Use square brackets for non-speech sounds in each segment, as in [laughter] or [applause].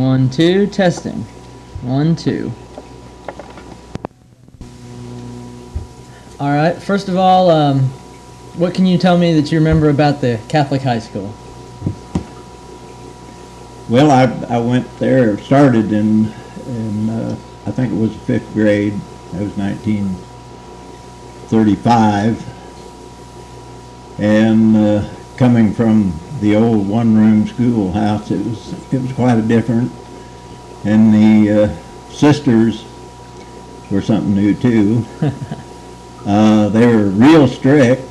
One, two, testing. One, two. All right. First of all, um, what can you tell me that you remember about the Catholic high school? Well, I, I went there, started in, in, uh, I think it was fifth grade. That was nineteen thirty-five. And, uh, coming from the old one-room schoolhouse, it was, it was quite a different. And the, uh, sisters were something new too. [laughs] Uh, they were real strict,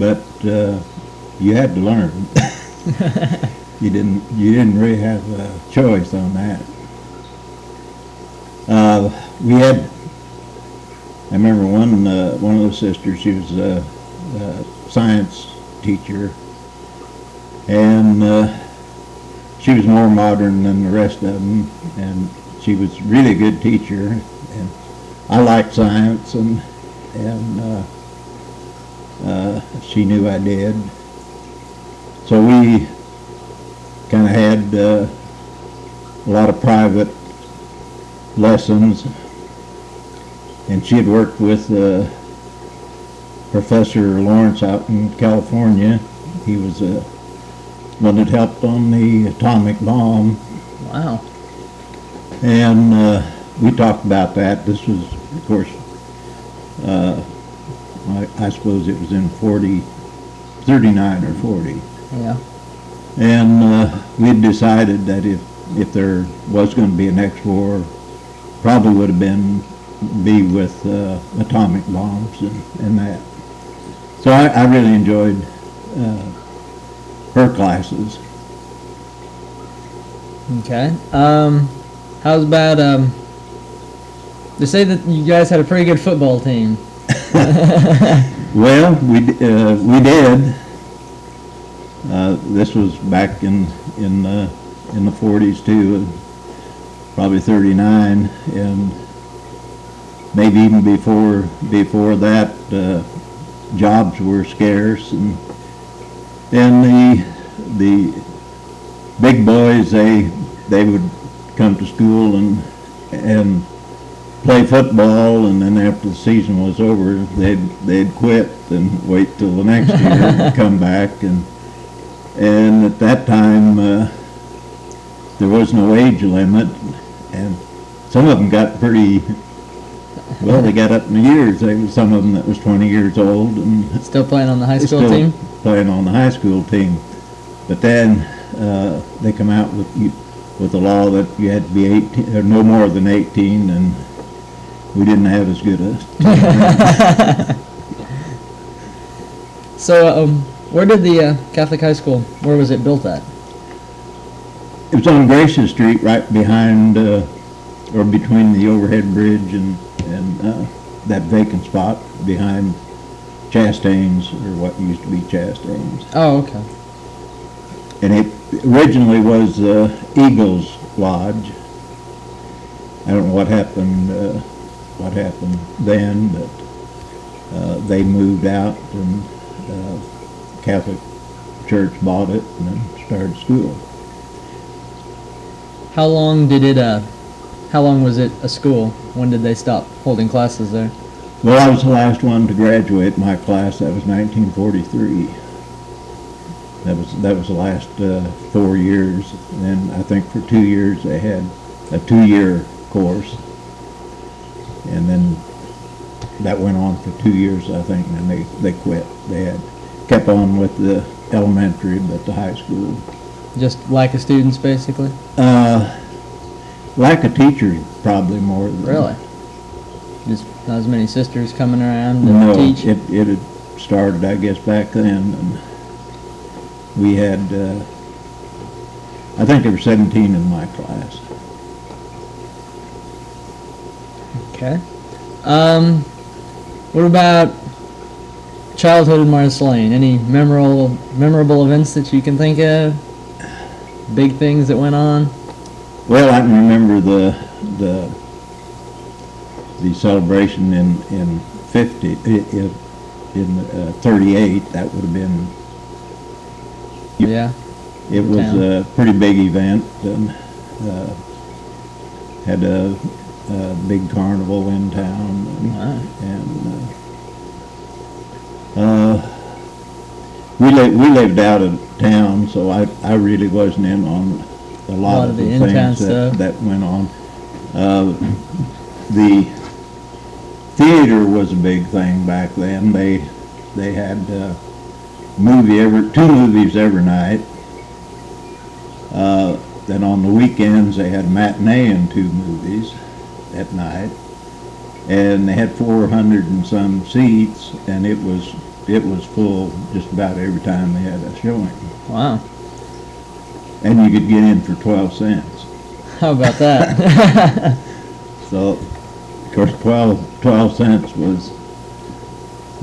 but, uh, you had to learn. [laughs] you didn't you didn't really have a choice on that. Uh, we had. I remember one uh, one of the sisters. She was a, a science teacher, and uh, she was more modern than the rest of them, and she was really a good teacher. And I liked science, and and uh, uh, she knew I did. So we kind of had uh, a lot of private lessons, and she had worked with uh, Professor Lawrence out in California. He was uh, one that helped on the atomic bomb, Wow. and uh, we talked about that. This was, of course, uh, I, I suppose it was in 40, 39 or 40. Yeah. And uh, we decided that if, if there was going to be a next war, probably would have been be with uh, atomic bombs and, and that. So I, I really enjoyed uh, her classes. Okay. Um, how's about um? They say that you guys had a pretty good football team. [laughs] Well, we uh, we did. Uh, this was back in in uh, in the 40s too, probably 39, and maybe even before before that, uh, jobs were scarce, and and the the big boys they they would come to school and and play football, and then after the season was over, they'd they'd quit and wait till the next year and [laughs] come back, and and at that time uh, there was no age limit, and some of them got pretty well. They got up in the years. There was some of them that was 20 years old, and Still playing on the high school team. Playing on the high school team. But then uh, they come out with you, with the law that you had to be 18 or no more than 18, and we didn't have as good a. [laughs] So, um, where did the uh, Catholic high school? Where was it built at? it was on Gracious Street, right behind uh, or between the overhead bridge and and uh, that vacant spot behind Chastain's or what used to be Chastain's. Oh, okay. And it originally was uh, Eagles Lodge. I don't know what happened, uh, what happened then, but uh, they moved out and uh, Catholic Church bought it and then started school. How long did it? Uh, how long was it a school? When did they stop holding classes there? Well, I was the last one to graduate my class. That was 1943. That was that was the last uh, four years. And I think for two years they had a two-year course, and then that went on for two years, I think, and they they quit. They had kept on with the elementary, but the high school. Just lack of students, basically. Uh, lack of teachers, probably more. Than, Really? Just not as many sisters coming around to No, teach. it, it had started, I guess, back then, and we had, uh, I think there were seventeen in my class. Okay. Um, what about childhood in Marceline? Any memorable memorable events that you can think of? Big things that went on? Well, I can remember the, the, the celebration in, in fifty, i- i- in, uh, thirty-eight, that would have been, Yeah. it was Town. a pretty big event, and, uh, had a, a big carnival in town and, and uh, uh, we lived we lived out of town, so I I really wasn't in on a lot, lot of of the, things that, that went on. Uh, the theater was a big thing back then. They they had uh, movie every two movies every night. Uh, then on the weekends they had a matinee and two movies at night, and they had 400 and some seats, and it was it was full just about every time they had a showing, Wow. and you could get in for 12 cents. How about that? [laughs] So, course, 12, 12 cents was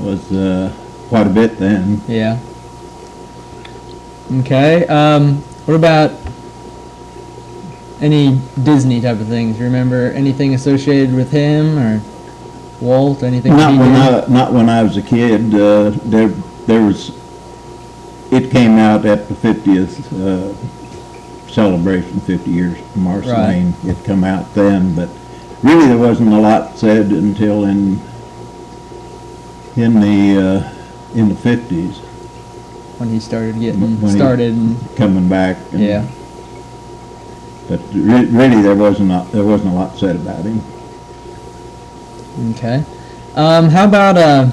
was uh, quite a bit then. yeah. Okay. Um, what about any Disney type of things? Remember anything associated with him or Walt? Anything Not when did? I not when I was a kid. Uh, there there was. It came out at the 50th uh, celebration, 50 years of Marsh Right. Lane. It come out then, but really there wasn't a lot said until in in the uh, in the 50s when he started getting When started and coming back. and- yeah. But re- really, there wasn't a, there wasn't a lot said about him. Okay. Um, how about uh,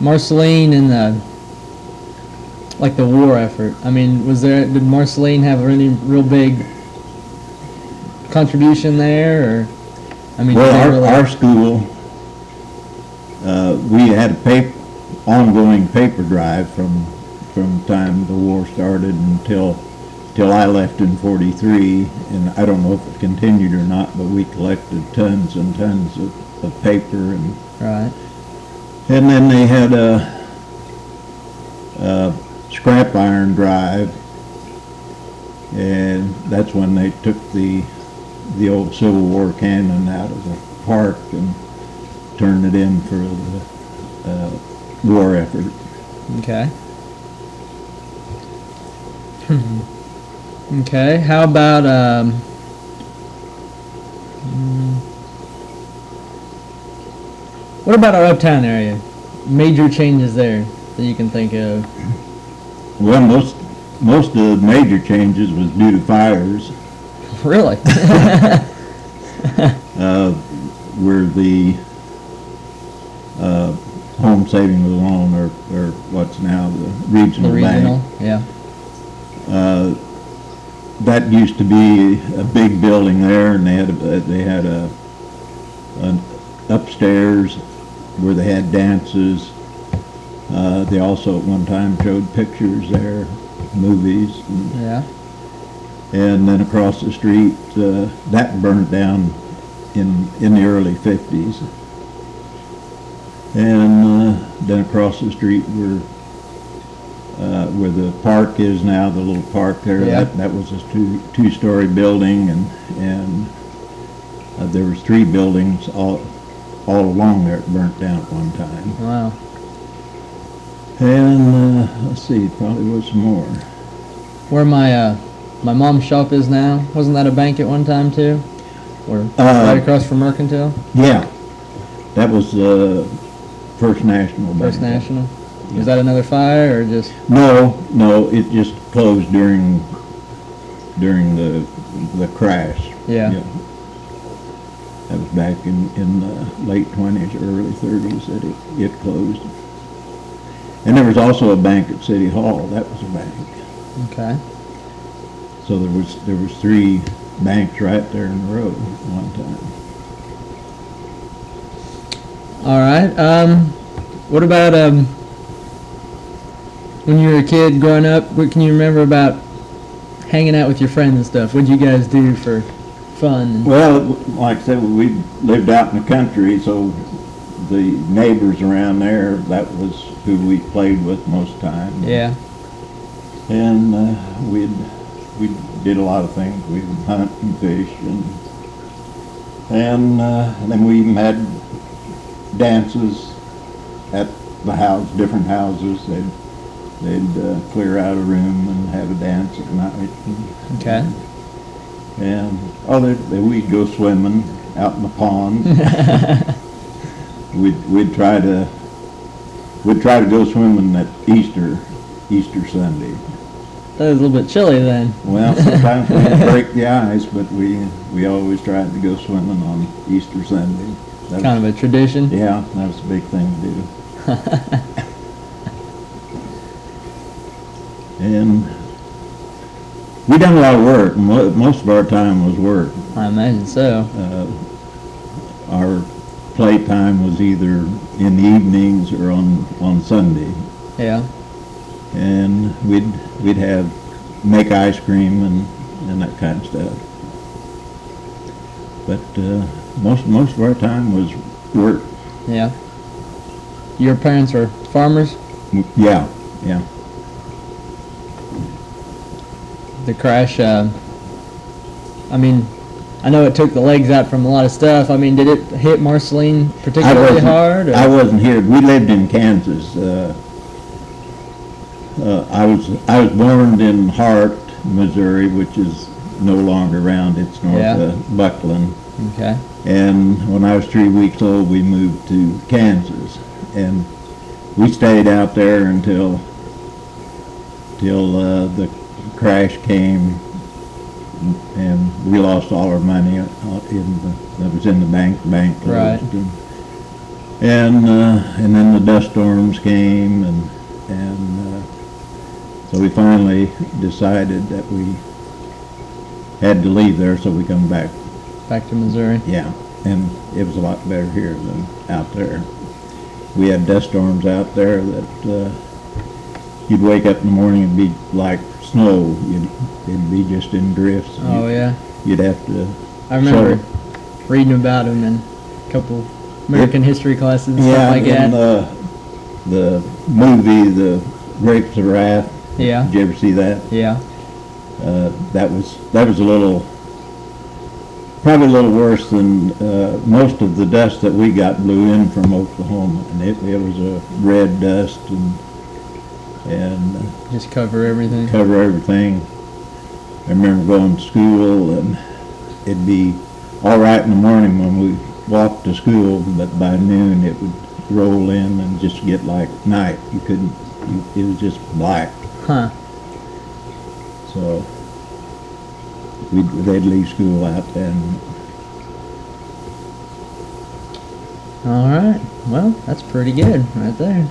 Marceline and the like the war effort? I mean, was there did Marceline have any real big contribution there, or I mean, Well, our, really- our school, uh, we had a paper, ongoing paper drive from, from the time the war started until, till I left in forty-three, and I don't know if it continued or not, but we collected tons and tons of, of paper and, right? and then they had a, a scrap iron drive, and that's when they took the, the old Civil War cannon out of the park and turned it in for the, uh, war effort. Okay. okay. How about um? mm, What about our uptown area? Major changes there that you can think of. Well, most, most of the major changes was due to fires, Really? [laughs] uh, where the, uh, home savings loan or, or what's now the the regional regional, bank. yeah. Uh, that used to be a big building there, and they had, a they had a, an upstairs where they had dances. Uh, they also at one time showed pictures there, movies, Yeah. And then across the street, uh, that burned down in, in the early fifties. And, uh, then across the street where, uh, where the park is now, the little park there, Yeah. that, that was a two, two-story building and, and uh, there was three buildings all, all along there that burnt down at one time. Wow. And, uh, let's see, probably was some more. Where my uh, my mom's shop is now, wasn't that a bank at one time too? Or Uh, right across from Mercantile, Yeah, that was, uh, First National Bank. First National. Was that another fire or just? No, no, it just closed during, during the, the crash. Yeah. That was back in, in the late twenties, early thirties that it, it closed. And there was also a bank at City Hall, that was a bank. Okay. So there was, there was three banks right there in the road one time. All right. Um, what about um, when you were a kid growing up? What can you remember about hanging out with your friends and stuff? What would you guys do for fun? Well, like I said, we lived out in the country, so the neighbors around there, that was who we played with most of the time. Yeah. And uh, we'd, we did a lot of things. We'd hunt and fish and, and uh, then we even had dances at the house, different houses. They'd they'd uh, clear out a room and have a dance at night. Okay. And, oh, they, they, we'd go swimming out in the pond. [laughs] We'd, we'd try to, we'd try to go swimming at Easter, Easter Sunday. That was a little bit chilly then. Well, sometimes we'd [laughs] break the ice, but we, we always tried to go swimming on Easter Sunday. That Kind of a tradition. Yeah, that was a big thing to do. [laughs] And we done a lot of work. Most of our time was work. I imagine so. Uh, Our playtime was either in the evenings or on, on Sunday. Yeah. And we'd, we'd have, make ice cream and, and that kind of stuff. But, uh, most, most of our time was work. Yeah. Your parents were farmers. Yeah, yeah. The crash. Uh, I mean, I know it took the legs out from a lot of stuff. I mean, did it hit Marceline particularly wasn't- hard? Or? I wasn't here. We lived in Kansas. Uh, uh, I was, I was born in Hart, Missouri, which is no longer around. It's north Yeah. of Bucklin. Okay. And when I was three weeks old, we moved to Kansas. And we stayed out there until, till, uh, the crash came and we lost all our money uh, in the, that was in the bank, the bank Right. closed. And- And, uh, and then the dust storms came and, and, uh, so we finally decided that we had to leave there, so we come back Back to Missouri. yeah, and it was a lot better here than out there. We had dust storms out there that, uh, you'd wake up in the morning and be like snow. You'd, it'd be just in drifts. Oh yeah. You'd have to, I remember reading about them in a couple American history classes and yeah, stuff like that. the, the movie, The Grapes of Wrath. Yeah. Did you ever see that? Yeah. Uh, that was, that was a little, probably a little worse than, uh, most of the dust that we got blew in from Oklahoma. And it, it was a red dust and, and uh, Just cover everything. cover everything. I remember going to school and it'd be all right in the morning when we walked to school, but by noon it would roll in and just get like night. You couldn't, you- it was just black. Huh. So we'd, they'd leave school out then. All right. Well, that's pretty good right there.